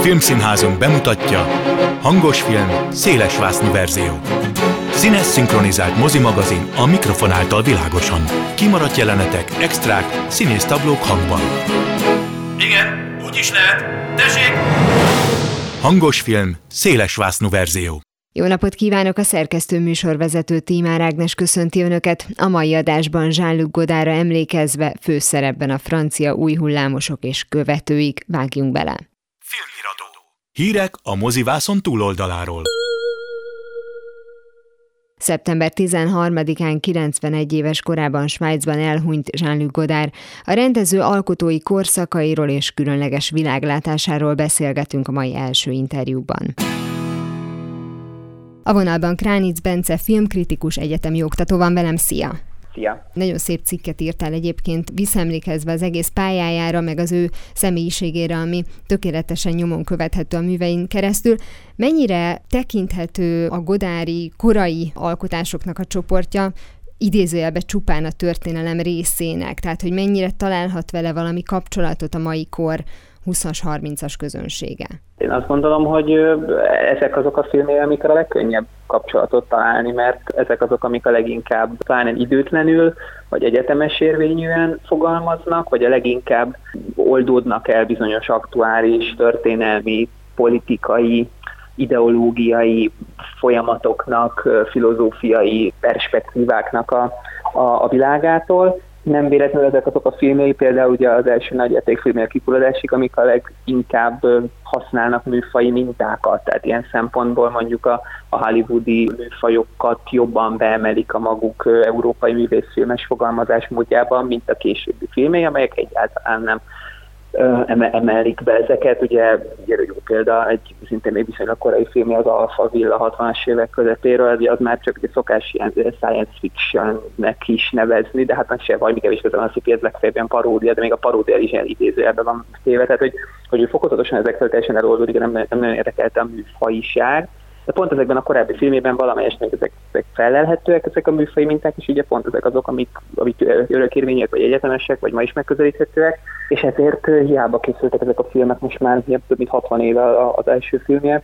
Filmszínházunk bemutatja Hangos film, szélesvásznú verzió. Színes szinkronizált mozimagazin a mikrofon által világosan. Kimaradt jelenetek, extrák, színésztablók hangban. Igen, úgy is lehet. Tessék! Hangos film, szélesvásznú verzió. Jó napot kívánok! A szerkesztő műsorvezető Tímár Ágnes köszönti Önöket. A mai adásban Jean-Luc Godára emlékezve főszerepben a francia új hullámosok és követőik. Vágjunk bele! Hírek a mozivászon túloldaláról. Szeptember 13-án 91 éves korában Svájcban elhunyt Jean-Luc Godard. A rendező alkotói korszakairól és különleges világlátásáról beszélgetünk a mai első interjúban. A vonalban Kránic Bence filmkritikus egyetemi oktató van velem, szia! Szia! Nagyon szép cikket írtál egyébként, visszaemlékezve az egész pályájára, meg az ő személyiségére, ami tökéletesen nyomon követhető a művein keresztül. Mennyire tekinthető a Godári korai alkotásoknak a csoportja idézőjelbe csupán a történelem részének, tehát hogy mennyire találhat vele valami kapcsolatot a mai kor 20-as, 30-as közönsége? Én azt gondolom, hogy ezek azok a filmek, amikor a legkönnyebb kapcsolatot találni, mert ezek azok, amik a leginkább pláne időtlenül, vagy egyetemes érvényűen fogalmaznak, vagy a leginkább oldódnak el bizonyos aktuális, történelmi, politikai, ideológiai folyamatoknak, filozófiai perspektíváknak a, a, a világától, nem véletlenül ezek azok a filmjei, például ugye az első nagy játékfilmje kifulladásig, amik a leginkább használnak műfai mintákat, tehát ilyen szempontból mondjuk a, a hollywoodi műfajokat jobban beemelik a maguk európai művészfilmes fogalmazás módjában, mint a későbbi filmei, amelyek egyáltalán nem emelik be ezeket. Ugye, ugye jó példa, egy szintén még viszonylag korai filmje az Alpha Villa 60-as évek közepéről, az már csak egy szokás ilyen science fictionnek is nevezni, de hát az se vagy kevés közben az, hogy ez legfeljebb ilyen paródia, de még a paródia is ilyen idézőjelben van téve, tehát hogy, hogy fokozatosan ezektől teljesen eloldódik, nem, nem nagyon érdekelte a műfajiság, de pont ezekben a korábbi filmében valamelyest még ezek, ezek felelhetőek, ezek a műfai minták, és ugye pont ezek azok, amik, amik örökérvények, vagy egyetemesek, vagy ma is megközelíthetőek, és ezért hiába készültek ezek a filmek most már több mint 60 éve az első filmje.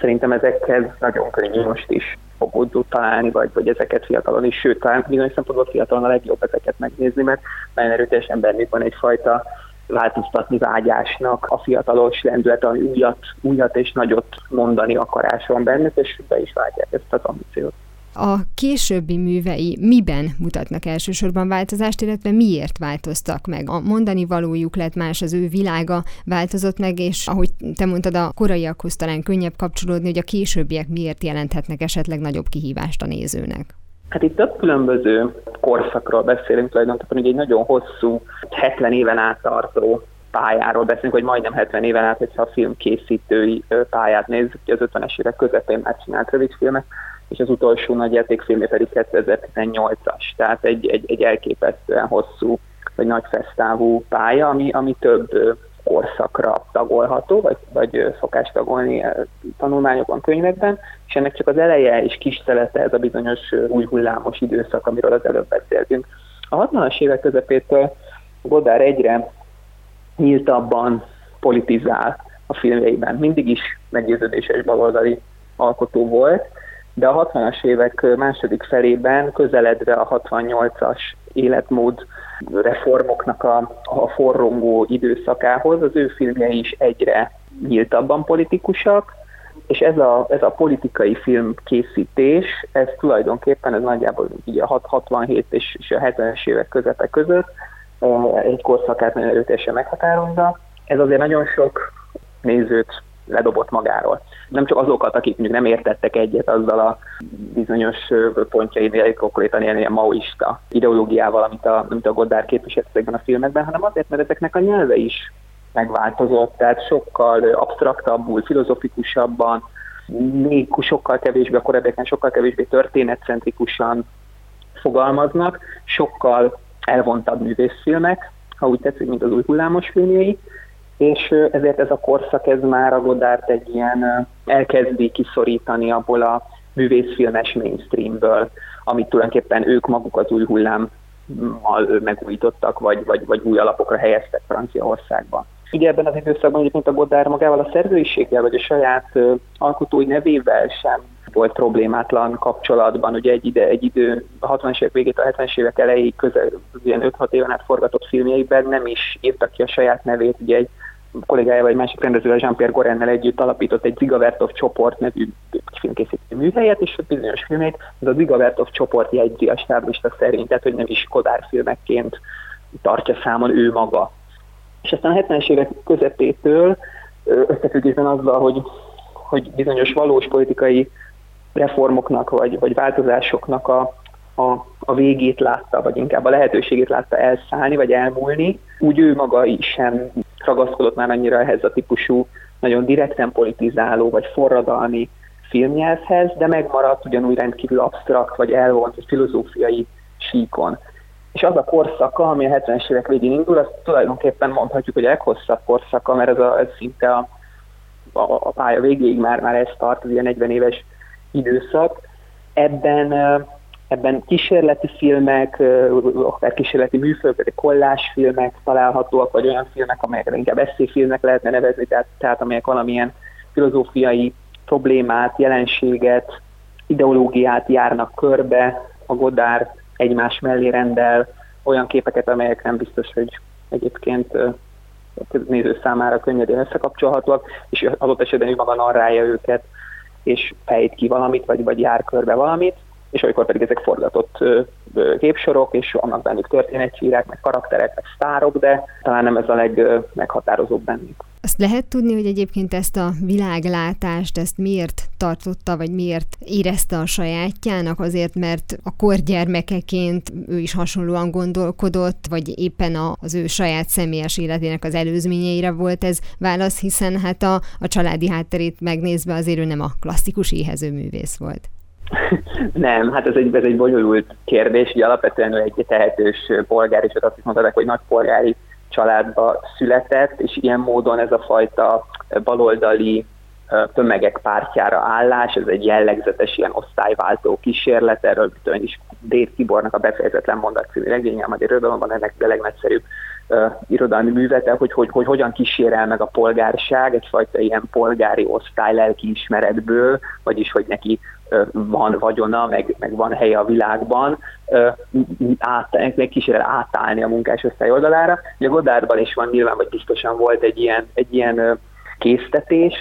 Szerintem ezekhez nagyon könnyű most is fogódó találni, vagy, vagy ezeket fiatalon is, sőt, talán bizonyos szempontból fiatalon a legjobb ezeket megnézni, mert nagyon erőteljesen bennük van egyfajta változtatni vágyásnak a fiatalos lendület, ami újat, újat és nagyot mondani akarás van bennük, és be is vágyják ezt az ambíciót. A későbbi művei miben mutatnak elsősorban változást, illetve miért változtak meg? A mondani valójuk lett más, az ő világa változott meg, és ahogy te mondtad, a koraiakhoz talán könnyebb kapcsolódni, hogy a későbbiek miért jelenthetnek esetleg nagyobb kihívást a nézőnek. Hát itt több különböző korszakról beszélünk tulajdonképpen, hogy egy nagyon hosszú, 70 éven át tartó pályáról beszélünk, hogy majdnem 70 éven át, hogyha a film készítői pályát nézzük, hogy az 50-es évek közepén már csinált rövidfilmet, és az utolsó nagy játékfilmje pedig 2018-as, tehát egy, egy, egy elképesztően hosszú, vagy nagy fesztávú pálya, ami, ami több korszakra tagolható, vagy, vagy szokás tagolni tanulmányokban, könyvekben, és ennek csak az eleje és kis szelete ez a bizonyos új hullámos időszak, amiről az előbb beszéltünk. A 60-as évek közepétől Godár egyre nyíltabban politizál a filmjeiben. Mindig is meggyőződéses baloldali alkotó volt, de a 60-as évek második felében közeledve a 68-as életmód reformoknak a, a forrongó időszakához az ő filmjei is egyre nyíltabban politikusak, és ez a, ez a politikai film készítés, ez tulajdonképpen ez nagyjából így a 67 és, és a 70-es évek közepe között egy korszakát nagyon erőteljesen meghatározza. Ez azért nagyon sok nézőt ledobott magáról. Nem csak azokat, akik mondjuk nem értettek egyet azzal a bizonyos pontjai konkrétan ilyen, ilyen maoista ideológiával, amit a, amit a Goddard képviselt ezekben a filmekben, hanem azért, mert ezeknek a nyelve is megváltozott, tehát sokkal absztraktabbul, filozofikusabban, még sokkal kevésbé, a korábbiaknál sokkal kevésbé történetcentrikusan fogalmaznak, sokkal elvontabb művészfilmek, ha úgy tetszik, mint az új hullámos filmjei, és ezért ez a korszak, ez már a Godárt egy ilyen elkezdi kiszorítani abból a művészfilmes mainstreamből, amit tulajdonképpen ők maguk az új hullámmal megújítottak, vagy, vagy, vagy új alapokra helyeztek Franciaországban. Ugye ebben az időszakban egyébként a Godár magával a szerzőiséggel, vagy a saját alkotói nevével sem volt problémátlan kapcsolatban. Ugye egy, ide, egy idő, a 60-es évek végét, a 70-es évek elejéig közel, ilyen 5-6 éven át forgatott filmjeikben nem is írtak ki a saját nevét. Ugye egy kollégájával, egy másik rendezővel, Jean-Pierre Gorennel együtt alapított egy Zigavertov csoport nevű filmkészítő műhelyet, és bizonyos filmét ez a Zigavertov csoport jegyzi a stáblista szerint, tehát hogy nem is Kodár filmekként tartja számon ő maga. És aztán a 70-es évek közepétől összefüggésben azzal, hogy, hogy bizonyos valós politikai reformoknak vagy, vagy változásoknak a, a, a végét látta, vagy inkább a lehetőségét látta elszállni, vagy elmúlni, úgy ő maga is sem ragaszkodott már annyira ehhez a típusú nagyon direkten politizáló, vagy forradalmi filmnyelvhez, de megmaradt ugyanúgy rendkívül absztrakt, vagy elvont, vagy filozófiai síkon. És az a korszaka, ami a 70-es évek végén indul, azt tulajdonképpen mondhatjuk, hogy a leghosszabb korszaka, mert ez, a, ez szinte a, a, a pálya végéig már, már ez tart, az ilyen 40 éves időszak. Ebben, ebben kísérleti filmek, akár kísérleti műfajok, kollásfilmek találhatóak, vagy olyan filmek, amelyeket inkább eszéfilmek lehetne nevezni, tehát, tehát amelyek valamilyen filozófiai problémát, jelenséget, ideológiát járnak körbe, a Godár egymás mellé rendel olyan képeket, amelyek nem biztos, hogy egyébként néző számára könnyedén összekapcsolhatóak, és adott esetben ő maga narrálja őket és fejt ki valamit, vagy, vagy jár körbe valamit, és olykor pedig ezek forgatott képsorok, és annak bennük történetcsírák, meg karakterek, meg sztárok, de talán nem ez a legmeghatározóbb bennük. Azt lehet tudni, hogy egyébként ezt a világlátást, ezt miért tartotta, vagy miért érezte a sajátjának? Azért, mert a kor gyermekeként ő is hasonlóan gondolkodott, vagy éppen az ő saját személyes életének az előzményeire volt ez válasz, hiszen hát a, a családi hátterét megnézve azért ő nem a klasszikus éhező művész volt. Nem, hát ez egy, ez egy bonyolult kérdés, hogy alapvetően egy tehetős polgár, és azt is mondták, hogy nagy polgári családba született, és ilyen módon ez a fajta baloldali tömegek pártjára állás, ez egy jellegzetes ilyen osztályváltó kísérlet, erről tudom is Dave Tibornak a befejezetlen mondat című regénye a magyar irodalomban ennek a legnagyszerűbb uh, irodalmi művete, hogy, hogy, hogy hogyan kísérel meg a polgárság egyfajta ilyen polgári osztály lelkiismeretből, vagyis hogy neki van vagyona, meg, meg van helye a világban, át, meg kísérel átállni a munkásosztály oldalára. Ugye Godárban is van nyilván, vagy biztosan volt egy ilyen, egy ilyen késztetés,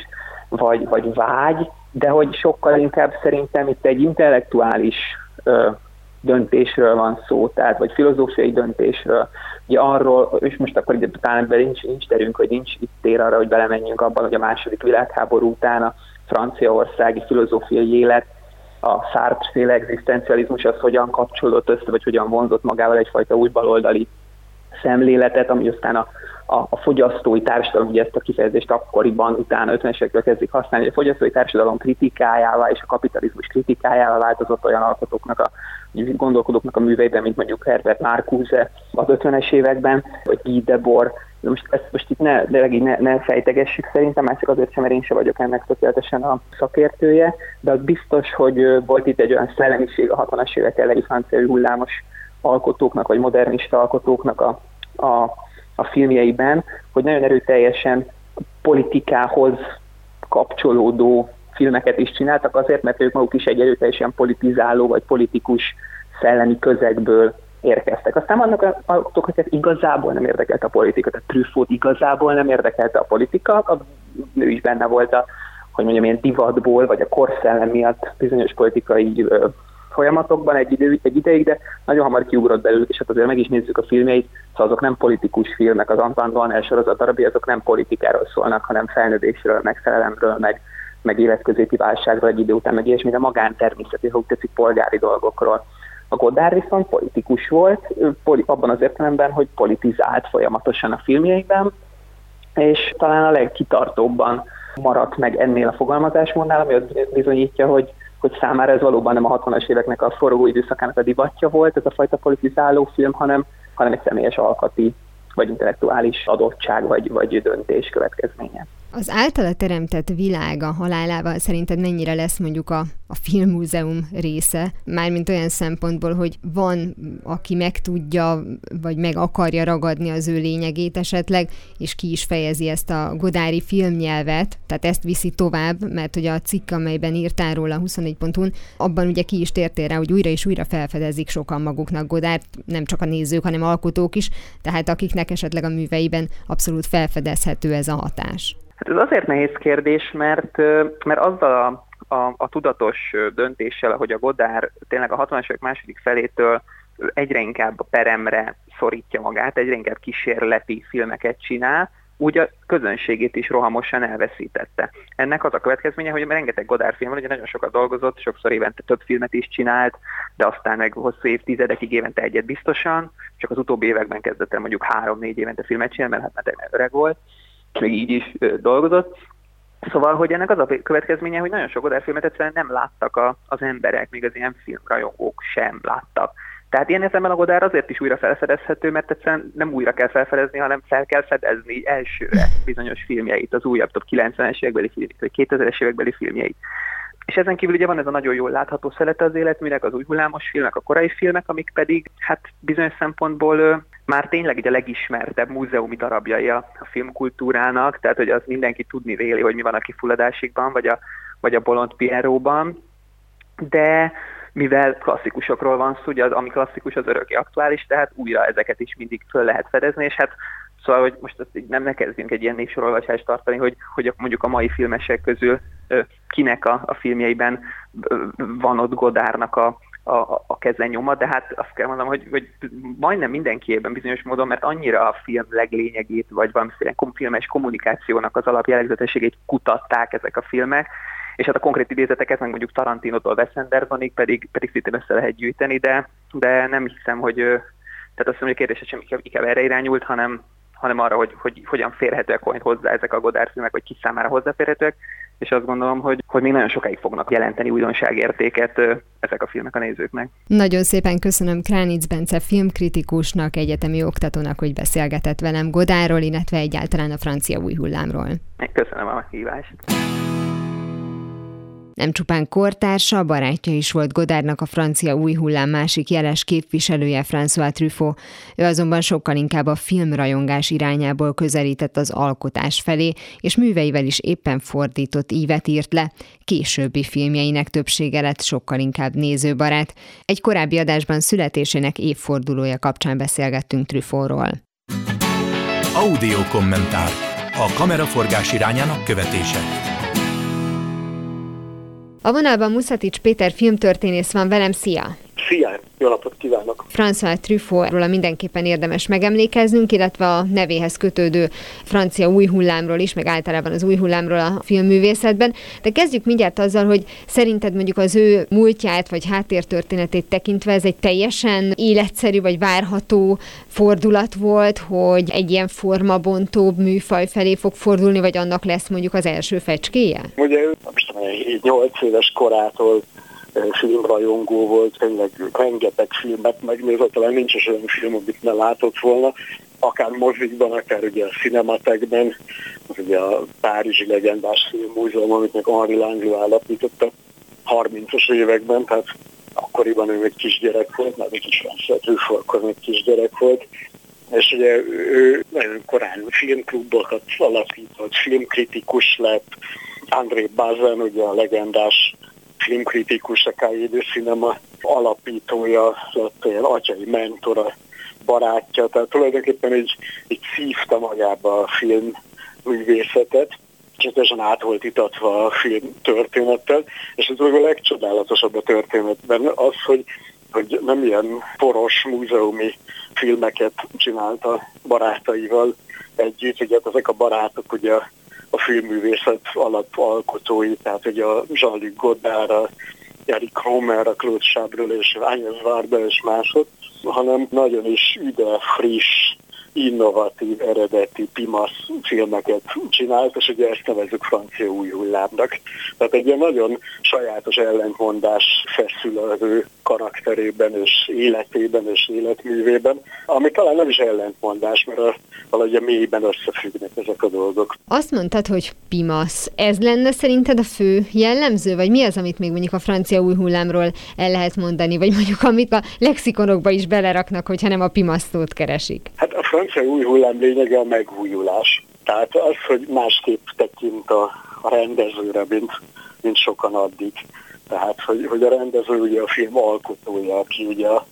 vagy, vagy vágy, de hogy sokkal inkább szerintem itt egy intellektuális ö, döntésről van szó, tehát vagy filozófiai döntésről. Ugye arról, és most akkor ide talán nincs, nincs terünk, hogy nincs itt tér arra, hogy belemenjünk abban, hogy a második világháború után a franciaországi filozófiai élet a Sartre-féle egzisztencializmus az hogyan kapcsolódott össze, vagy hogyan vonzott magával egyfajta új baloldali szemléletet, ami aztán a, a, a fogyasztói társadalom, ugye ezt a kifejezést akkoriban, utána 50-es évekről kezdik használni, a fogyasztói társadalom kritikájával és a kapitalizmus kritikájával változott olyan alkotóknak, a gondolkodóknak a műveiben, mint mondjuk Herbert Marcuse az 50-es években, vagy Guy Debord, most ezt most itt ne, de ne, ne fejtegessük szerintem, már csak azért sem, mert én sem vagyok ennek tökéletesen a szakértője, de az biztos, hogy volt itt egy olyan szellemiség a 60-as évek elejé francia hullámos alkotóknak, vagy modernista alkotóknak a, a, a filmjeiben, hogy nagyon erőteljesen politikához kapcsolódó filmeket is csináltak, azért, mert ők maguk is egy erőteljesen politizáló vagy politikus szellemi közegből érkeztek. Aztán vannak azok, hogy igazából nem érdekelt a politika, tehát Truffaut igazából nem érdekelte a politika, a, ő is benne volt a, hogy mondjam, ilyen divatból, vagy a korszellem miatt bizonyos politikai ö, folyamatokban egy, idő, egy ideig, de nagyon hamar kiugrott belőlük, és hát azért meg is nézzük a filmjeit, szóval azok nem politikus filmek, az Antoine Doan sorozat darabja, azok nem politikáról szólnak, hanem felnővésről, meg szerelemről, meg, meg életközépi válságról egy idő után, meg ilyesmi, de magántermészeti, hogy tetszik, polgári dolgokról. A Godár viszont politikus volt, abban az értelemben, hogy politizált folyamatosan a filmjeiben, és talán a legkitartóbban maradt meg ennél a fogalmazásmódnál, ami azt bizonyítja, hogy, hogy számára ez valóban nem a 60-as éveknek a forró időszakának a divatja volt, ez a fajta politizáló film, hanem, hanem egy személyes alkati vagy intellektuális adottság vagy, vagy döntés következménye. Az általa teremtett világ a halálával szerinted mennyire lesz mondjuk a, a filmmúzeum része? Mármint olyan szempontból, hogy van, aki meg tudja, vagy meg akarja ragadni az ő lényegét esetleg, és ki is fejezi ezt a godári filmnyelvet, tehát ezt viszi tovább, mert hogy a cikk, amelyben írtál róla 24.hu-n, abban ugye ki is tértél rá, hogy újra és újra felfedezik sokan maguknak Godárt, nem csak a nézők, hanem alkotók is, tehát akiknek esetleg a műveiben abszolút felfedezhető ez a hatás. Hát ez azért nehéz kérdés, mert, mert azzal a, a, a tudatos döntéssel, hogy a Godár tényleg a 60-as évek második felétől egyre inkább a peremre szorítja magát, egyre inkább kísérleti filmeket csinál, úgy a közönségét is rohamosan elveszítette. Ennek az a következménye, hogy rengeteg Godár film van, ugye nagyon sokat dolgozott, sokszor évente több filmet is csinált, de aztán meg hosszú évtizedekig évente egyet biztosan, csak az utóbbi években kezdett el mondjuk három-négy évente filmet csinálni, mert hát már öreg volt, még így is dolgozott. Szóval, hogy ennek az a következménye, hogy nagyon sok Godard egyszerűen nem láttak a, az emberek, még az ilyen filmrajongók sem láttak. Tehát ilyen értelemben a Godár azért is újra felfedezhető, mert egyszerűen nem újra kell felfedezni, hanem fel kell fedezni elsőre bizonyos filmjeit, az újabb, több 90-es évekbeli vagy 2000-es évekbeli filmjeit. És ezen kívül ugye van ez a nagyon jól látható szelete az életműnek, az új hullámos filmek, a korai filmek, amik pedig hát bizonyos szempontból már tényleg egy a legismertebb múzeumi darabjai a, a filmkultúrának, tehát hogy az mindenki tudni véli, hogy mi van a kifulladásikban, vagy a, vagy a Bolond Pierróban, de mivel klasszikusokról van szó, ugye az, ami klasszikus, az örökké aktuális, tehát újra ezeket is mindig föl lehet fedezni, és hát Szóval, hogy most azt így nem ne kezdjünk egy ilyen névsorolvasást tartani, hogy, hogy mondjuk a mai filmesek közül kinek a, a filmjeiben van ott Godárnak a, a, a kezenyoma, de hát azt kell mondanom, hogy, hogy majdnem mindenkiében bizonyos módon, mert annyira a film leglényegét, vagy valamiféle filmes kommunikációnak az alapjellegzetességét kutatták ezek a filmek, és hát a konkrét idézeteket, meg mondjuk Tarantinotól Wes Andersonig pedig, pedig szintén össze lehet gyűjteni, de, de nem hiszem, hogy tehát azt mondom, hogy a kérdés sem inkább erre irányult, hanem, hanem arra, hogy, hogy hogyan férhetőek hozzá ezek a Godard filmek, vagy ki számára hozzáférhetőek, és azt gondolom, hogy, hogy még nagyon sokáig fognak jelenteni újdonságértéket ezek a filmek a nézőknek. Nagyon szépen köszönöm Kránic Bence filmkritikusnak, egyetemi oktatónak, hogy beszélgetett velem Godáról, illetve egyáltalán a francia új hullámról. Köszönöm a hívást. Nem csupán kortársa, barátja is volt Godárnak a francia új hullám másik jeles képviselője François Truffaut. Ő azonban sokkal inkább a filmrajongás irányából közelített az alkotás felé, és műveivel is éppen fordított ívet írt le. Későbbi filmjeinek többsége lett sokkal inkább nézőbarát. Egy korábbi adásban születésének évfordulója kapcsán beszélgettünk Truffautról. Audio kommentár. A kameraforgás irányának követése. A vonalban Muszatics Péter filmtörténész van velem, szia! Szia! Jó napot kívánok! François Truffautról mindenképpen érdemes megemlékeznünk, illetve a nevéhez kötődő francia új hullámról is, meg általában az új hullámról a filmművészetben. De kezdjük mindjárt azzal, hogy szerinted mondjuk az ő múltját vagy háttértörténetét tekintve ez egy teljesen életszerű vagy várható fordulat volt, hogy egy ilyen formabontóbb műfaj felé fog fordulni, vagy annak lesz mondjuk az első fecskéje? Ugye ő 8 éves korától filmrajongó volt, tényleg rengeteg filmet megnézett, talán nincs is olyan film, amit ne látott volna, akár mozikban, akár ugye a cinematekben, az ugye a Párizsi Legendás Filmmúzeum, amit meg Henri Langlois alapította 30-as években, tehát akkoriban ő még kisgyerek volt, már egy François akkor még kisgyerek volt, és ugye ő nagyon korán filmklubokat alapított, filmkritikus lett, André Bazin, ugye a legendás filmkritikus, a K.I.D. Cinema alapítója, lett ilyen atyai mentora, barátja, tehát tulajdonképpen így, így szívta magába a film művészetet, és teljesen át volt itatva a film történettel, és ez a legcsodálatosabb a történetben az, hogy, hogy nem ilyen poros múzeumi filmeket csinálta barátaival együtt, ugye hát ezek a barátok ugye filmművészet alapalkotói, tehát hogy a Jean-Luc Godard, a Eric Romer, a Claude Chabrol és Agnes Varda és mások, hanem nagyon is üde, friss, innovatív, eredeti Pimasz filmeket csinált, és ugye ezt nevezzük francia új hullámnak. Tehát egy ilyen nagyon sajátos ellentmondás feszül az ő karakterében és életében és életművében, ami talán nem is ellentmondás, mert a, valahogy a mélyben összefüggnek ezek a dolgok. Azt mondtad, hogy Pimasz. Ez lenne szerinted a fő jellemző, vagy mi az, amit még mondjuk a francia új hullámról el lehet mondani, vagy mondjuk amit a lexikonokba is beleraknak, hogyha nem a Pimasz szót keresik? Hát a francia új hullám lényege a megújulás. Tehát az, hogy másképp tekint a, rendezőre, mint, mint sokan addig. Tehát, hogy, hogy a rendező ugye a film alkotója, aki ugye a,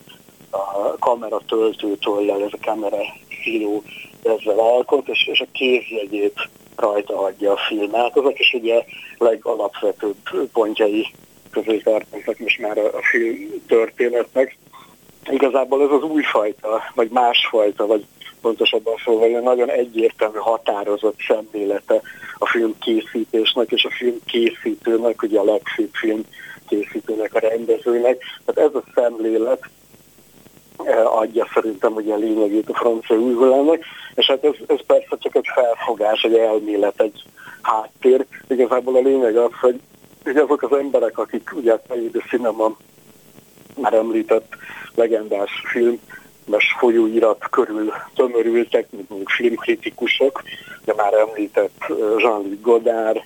a kamera töltőtollal, ez a kamera szíró ezzel alkot, és, és a kézjegyét rajta adja a filmet. Azok is ugye legalapvetőbb pontjai közé tartoznak most már a, a film történetnek. Igazából ez az újfajta, vagy másfajta, vagy pontosabban szóval nagyon egyértelmű, határozott szemlélete a film készítésnek, és a film készítőnek, ugye a legszép film készítőnek, a rendezőnek. Tehát ez a szemlélet eh, adja szerintem ugye a lényegét a francia új hullámnak, és hát ez, ez persze csak egy felfogás, egy elmélet, egy háttér. Igazából a lényeg az, hogy ugye azok az emberek, akik ugye a Cinema már említett legendás film, mes folyóirat körül tömörültek, mint mondjuk filmkritikusok, de már említett Jean-Luc Godard,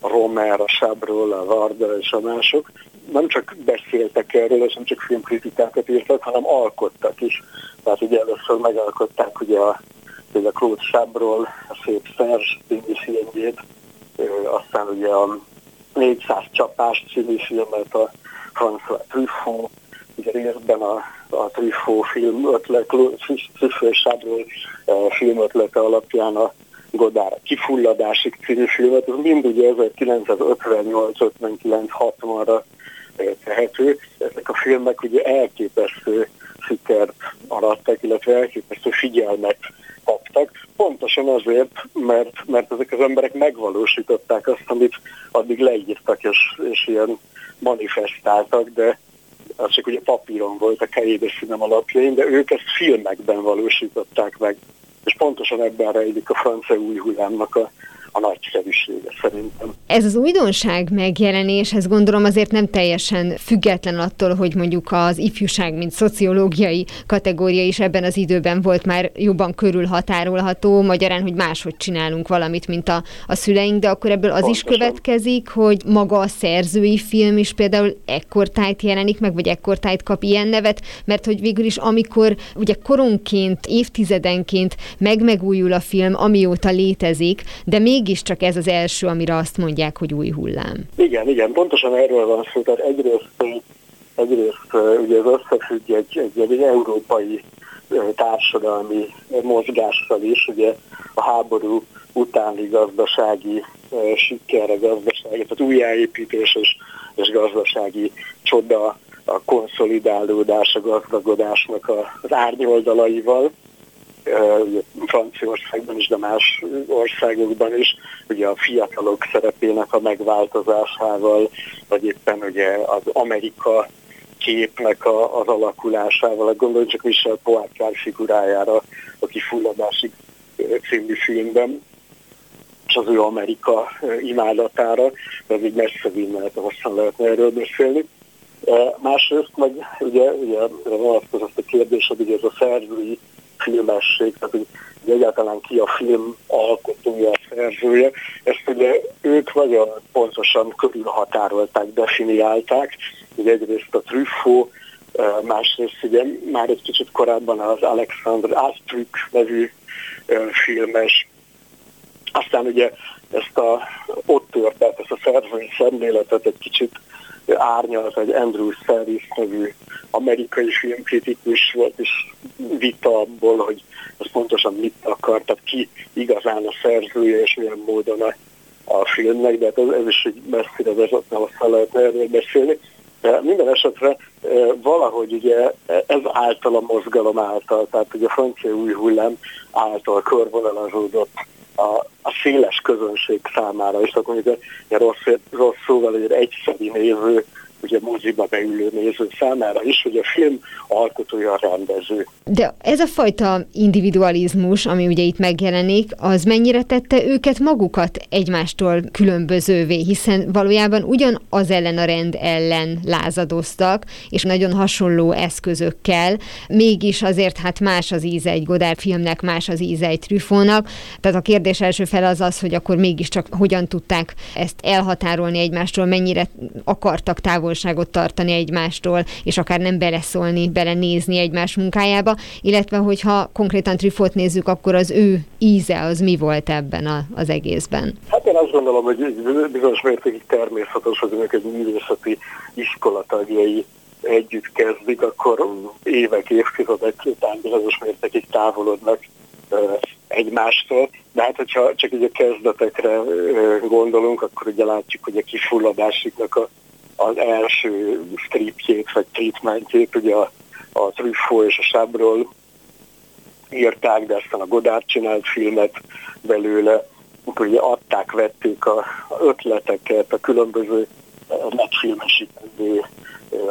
a Romer, a Chabrol, a Varda és a mások, nem csak beszéltek erről, és nem csak filmkritikákat írtak, hanem alkottak is. Tehát ugye először megalkották ugye a, a Claude Chabrol, a Szép Szerzs című filmjét, aztán ugye a 400 csapás című filmet a François Truffaut, ugye részben a, a Truffaut film ötlet, Truffaut Sábról film ötlete alapján a Godár kifulladásig című filmet, ez mind ugye 1958-59-60-ra tehető. Ezek a filmek ugye elképesztő sikert arattak, illetve elképesztő figyelmet kaptak, pontosan azért, mert, mert ezek az emberek megvalósították azt, amit addig leírtak és, és ilyen manifestáltak, de az csak ugye papíron volt a Kejédes színem alapjain, de ők ezt filmekben valósították meg. És pontosan ebben rejlik a francia új hullámnak a, a nagyszerűsége szerintem. Ez az újdonság megjelenés, ez gondolom azért nem teljesen független attól, hogy mondjuk az ifjúság, mint szociológiai kategória is ebben az időben volt már jobban körülhatárolható, magyarán, hogy máshogy csinálunk valamit, mint a, a szüleink, de akkor ebből az Pontosan. is következik, hogy maga a szerzői film is például ekkortájt jelenik meg, vagy ekkortájt kap ilyen nevet, mert hogy végül is amikor ugye koronként, évtizedenként megmegújul a film, amióta létezik, de még mégiscsak ez az első, amire azt mondják, hogy új hullám. Igen, igen, pontosan erről van szó. Tehát egyrészt, egyrészt ugye az összefügg egy, egy, egy európai társadalmi mozgással is, ugye a háború utáni gazdasági sikerre, gazdasági, tehát újjáépítés és, és gazdasági csoda, a konszolidálódás, a gazdagodásnak az árnyoldalaival, Franciaországban is, de más országokban is, ugye a fiatalok szerepének a megváltozásával, vagy éppen ugye az Amerika képnek a, az alakulásával, gondoljunk csak Michel Poircard figurájára a kifulladási című filmben, és az ő Amerika imádatára, ez így messze vinne, hosszan lehetne erről beszélni. Másrészt meg ugye, ugye vonatkozott a kérdés, hogy ez a szerzői filmesség, tehát hogy, hogy egyáltalán ki a film alkotója, a szerzője, ezt ugye ők nagyon pontosan körülhatárolták, definiálták, ugye egyrészt a Truffaut, másrészt ugye már egy kicsit korábban az Alexander Astrük nevű filmes, aztán ugye ezt a ott tört, tehát ezt a szerzői szemléletet egy kicsit árnyalt egy Andrew Serris nevű amerikai filmkritikus volt, és vita abból, hogy ez pontosan mit akar, tehát ki igazán a szerzője, és milyen módon a, a filmnek, de hát ez, ez is egy messzire vezet, nem aztán lehet erről beszélni. De minden esetre valahogy ugye ez által a mozgalom által, tehát ugye a francia új hullám által körvonalazódott a, a széles közönség számára is, tehát mondjuk a, a rossz, rossz szóval egy egyszeri néző ugye moziba beülő néző számára is, hogy a film alkotója a rendező. De ez a fajta individualizmus, ami ugye itt megjelenik, az mennyire tette őket magukat egymástól különbözővé, hiszen valójában ugyan az ellen a rend ellen lázadoztak, és nagyon hasonló eszközökkel, mégis azért hát más az íze egy Godard filmnek, más az íze egy Trüffónak. Tehát a kérdés első fel az az, hogy akkor mégiscsak hogyan tudták ezt elhatárolni egymástól, mennyire akartak távolságot tartani egymástól, és akár nem beleszólni, belenézni egymás munkájába, illetve hogyha konkrétan Trüffót nézzük, akkor az ő íze az mi volt ebben a, az egészben? Hát én azt gondolom, hogy bizonyos mértékig természetes, hogy önök egy művészeti iskola tagjai együtt kezdik, akkor évek, évtizedek után bizonyos mértékig távolodnak egymástól. De hát, hogyha csak így a kezdetekre gondolunk, akkor ugye látjuk, hogy a kifulladásiknak a, az első stripjét, vagy treatmentjét, ugye a, a Truffaut és a Sábról írták, de aztán a Godard csinált filmet belőle, akkor adták, vették a ötleteket, a különböző megfilmesítő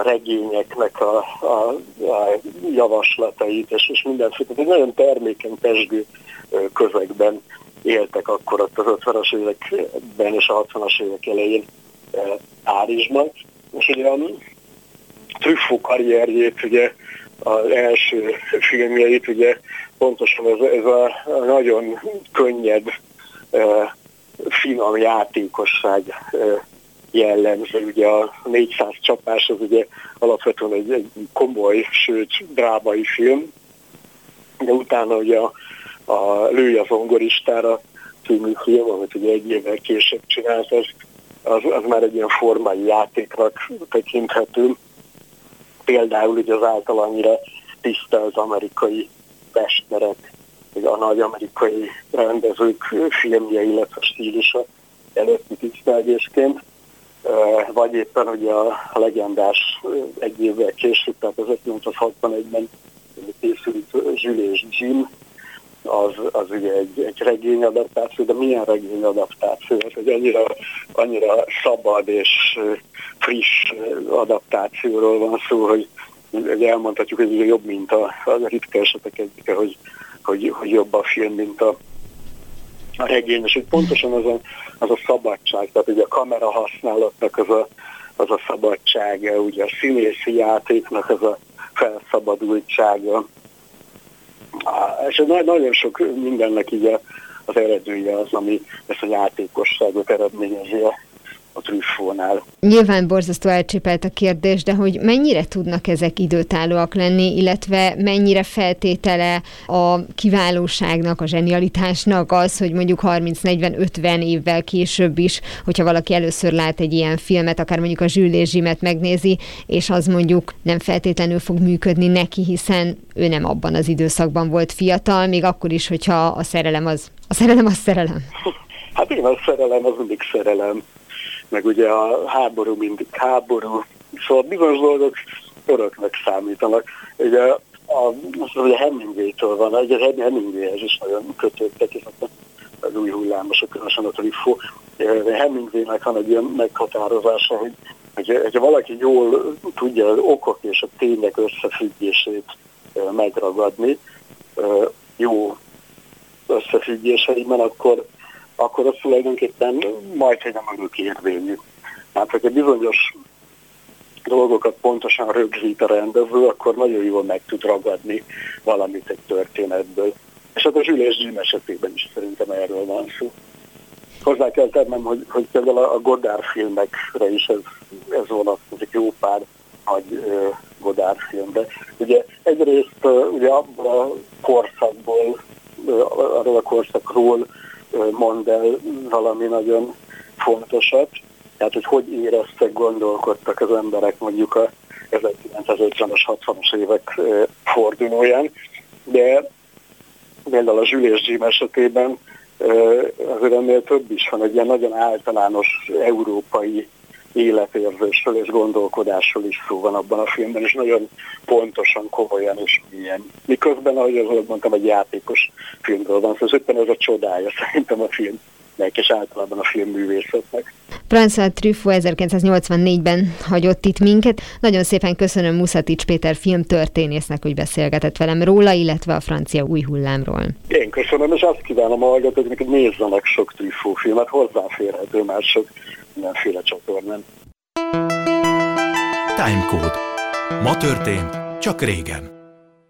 regényeknek a, a, a javaslatait, és, és mindenféle, egy nagyon termékeny, pesgő közegben éltek akkor ott az 50-as években és a 60-as évek elején Párizsban. És ugye a Trüffo karrierjét, ugye az első filmjeit, ugye pontosan ez, ez a nagyon könnyed, finom játékosság jellemző. Ugye a 400 csapás az ugye alapvetően egy, egy komoly, sőt drámai film, de utána ugye a, a Lőj az ongoristára című film, amit ugye egy évvel később csinált, az, az, az már egy ilyen formai játéknak tekinthető. Például ugye az által annyira tisztelt amerikai mesterek, a nagy amerikai rendezők filmje, illetve stílusa előtti tisztelgésként vagy éppen ugye a legendás egy évvel később, tehát 1961-ben készült Jules Jim, az, az ugye egy, egy regényadaptáció, de milyen regényadaptáció? Ez egy annyira, annyira szabad és friss adaptációról van szó, hogy elmondhatjuk, hogy jobb, mint a, a ritka esetek egyike, hogy, hogy, hogy jobb a film, mint a, a regény, és hogy pontosan az a, az a szabadság, tehát ugye a kamera használatnak az a, az a szabadsága, ugye a színészi játéknak az a felszabadultsága, és nagyon sok mindennek így az eredője az, ami ezt a játékosságot eredményezi. a a trüffónál. Nyilván borzasztó elcsépelt a kérdés, de hogy mennyire tudnak ezek időtállóak lenni, illetve mennyire feltétele a kiválóságnak, a zsenialitásnak az, hogy mondjuk 30-40-50 évvel később is, hogyha valaki először lát egy ilyen filmet, akár mondjuk a Zsűlés Zsimet megnézi, és az mondjuk nem feltétlenül fog működni neki, hiszen ő nem abban az időszakban volt fiatal, még akkor is, hogyha a szerelem az, a szerelem az szerelem. Hát a szerelem az mindig szerelem meg ugye a háború mindig háború, szóval bizonyos dolgok öröknek számítanak. Ugye a, ugye Hemingway-től van, ugye Hemingwayhez is nagyon kötődtek, és az új hullámosok, különösen a Trifo. Hemingway-nek van egy ilyen meghatározása, hogy hogyha valaki jól tudja az okok és a tények összefüggését megragadni, jó összefüggéseiben, akkor akkor az tulajdonképpen majd, hogy nem örök érvényű. Hát, hogyha bizonyos dolgokat pontosan rögzít a rendező, akkor nagyon jól meg tud ragadni valamit egy történetből. És hát a Zsülés Jim esetében is szerintem erről van szó. Hozzá kell tennem, hogy, hogy például a Godard filmekre is ez, ez vonatkozik jó pár nagy Godard filmbe. Ugye egyrészt ugye abból a korszakból, arról a korszakról mond el valami nagyon fontosat, tehát hogy hogy éreztek, gondolkodtak az emberek mondjuk a 1950-as, 60-as évek fordulóján, de például a Zsülés Jim esetében azért ennél több is van, egy ilyen nagyon általános európai életérzésről és gondolkodásról is szó van abban a filmben, és nagyon pontosan, komolyan és milyen. Miközben, ahogy az mondtam, egy játékos filmről van, szóval éppen ez a csodája szerintem a filmnek, és általában a filmművészetnek. François Truffaut 1984-ben hagyott itt minket. Nagyon szépen köszönöm Muszatics Péter filmtörténésznek, hogy beszélgetett velem róla, illetve a francia új hullámról. Én köszönöm, és azt kívánom a hallgatóknak, hogy nézzenek sok Truffaut filmet, hozzáférhető már sok mindenféle csatornán. Timecode. Ma történt, csak régen.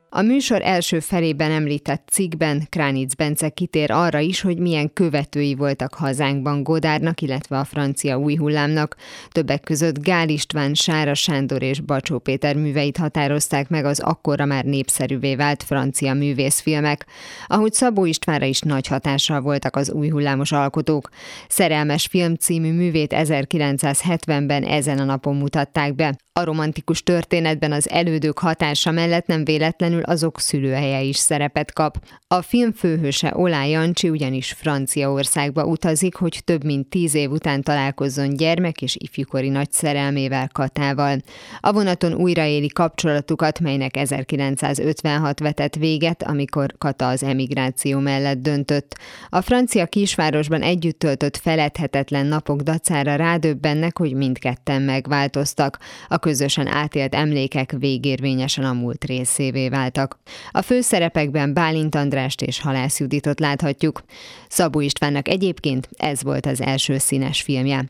A műsor első felében említett cikkben Kránic Bence kitér arra is, hogy milyen követői voltak hazánkban Godárnak, illetve a francia új hullámnak. Többek között Gál István, Sára Sándor és Bacsó Péter műveit határozták meg az akkorra már népszerűvé vált francia művészfilmek. Ahogy Szabó Istvánra is nagy hatással voltak az új hullámos alkotók. Szerelmes film című művét 1970-ben ezen a napon mutatták be. A romantikus történetben az elődők hatása mellett nem véletlenül azok szülőhelye is szerepet kap. A film főhőse Olá Jancsi ugyanis Franciaországba utazik, hogy több mint tíz év után találkozzon gyermek és ifjúkori nagy szerelmével Katával. A vonaton újraéli kapcsolatukat, melynek 1956 vetett véget, amikor Kata az emigráció mellett döntött. A francia kisvárosban együtt töltött feledhetetlen napok dacára rádöbbennek, hogy mindketten megváltoztak. A közösen átélt emlékek végérvényesen a múlt részévé váltak. A főszerepekben Bálint Andrást és Halász Juditot láthatjuk. Szabó Istvánnak egyébként ez volt az első színes filmje.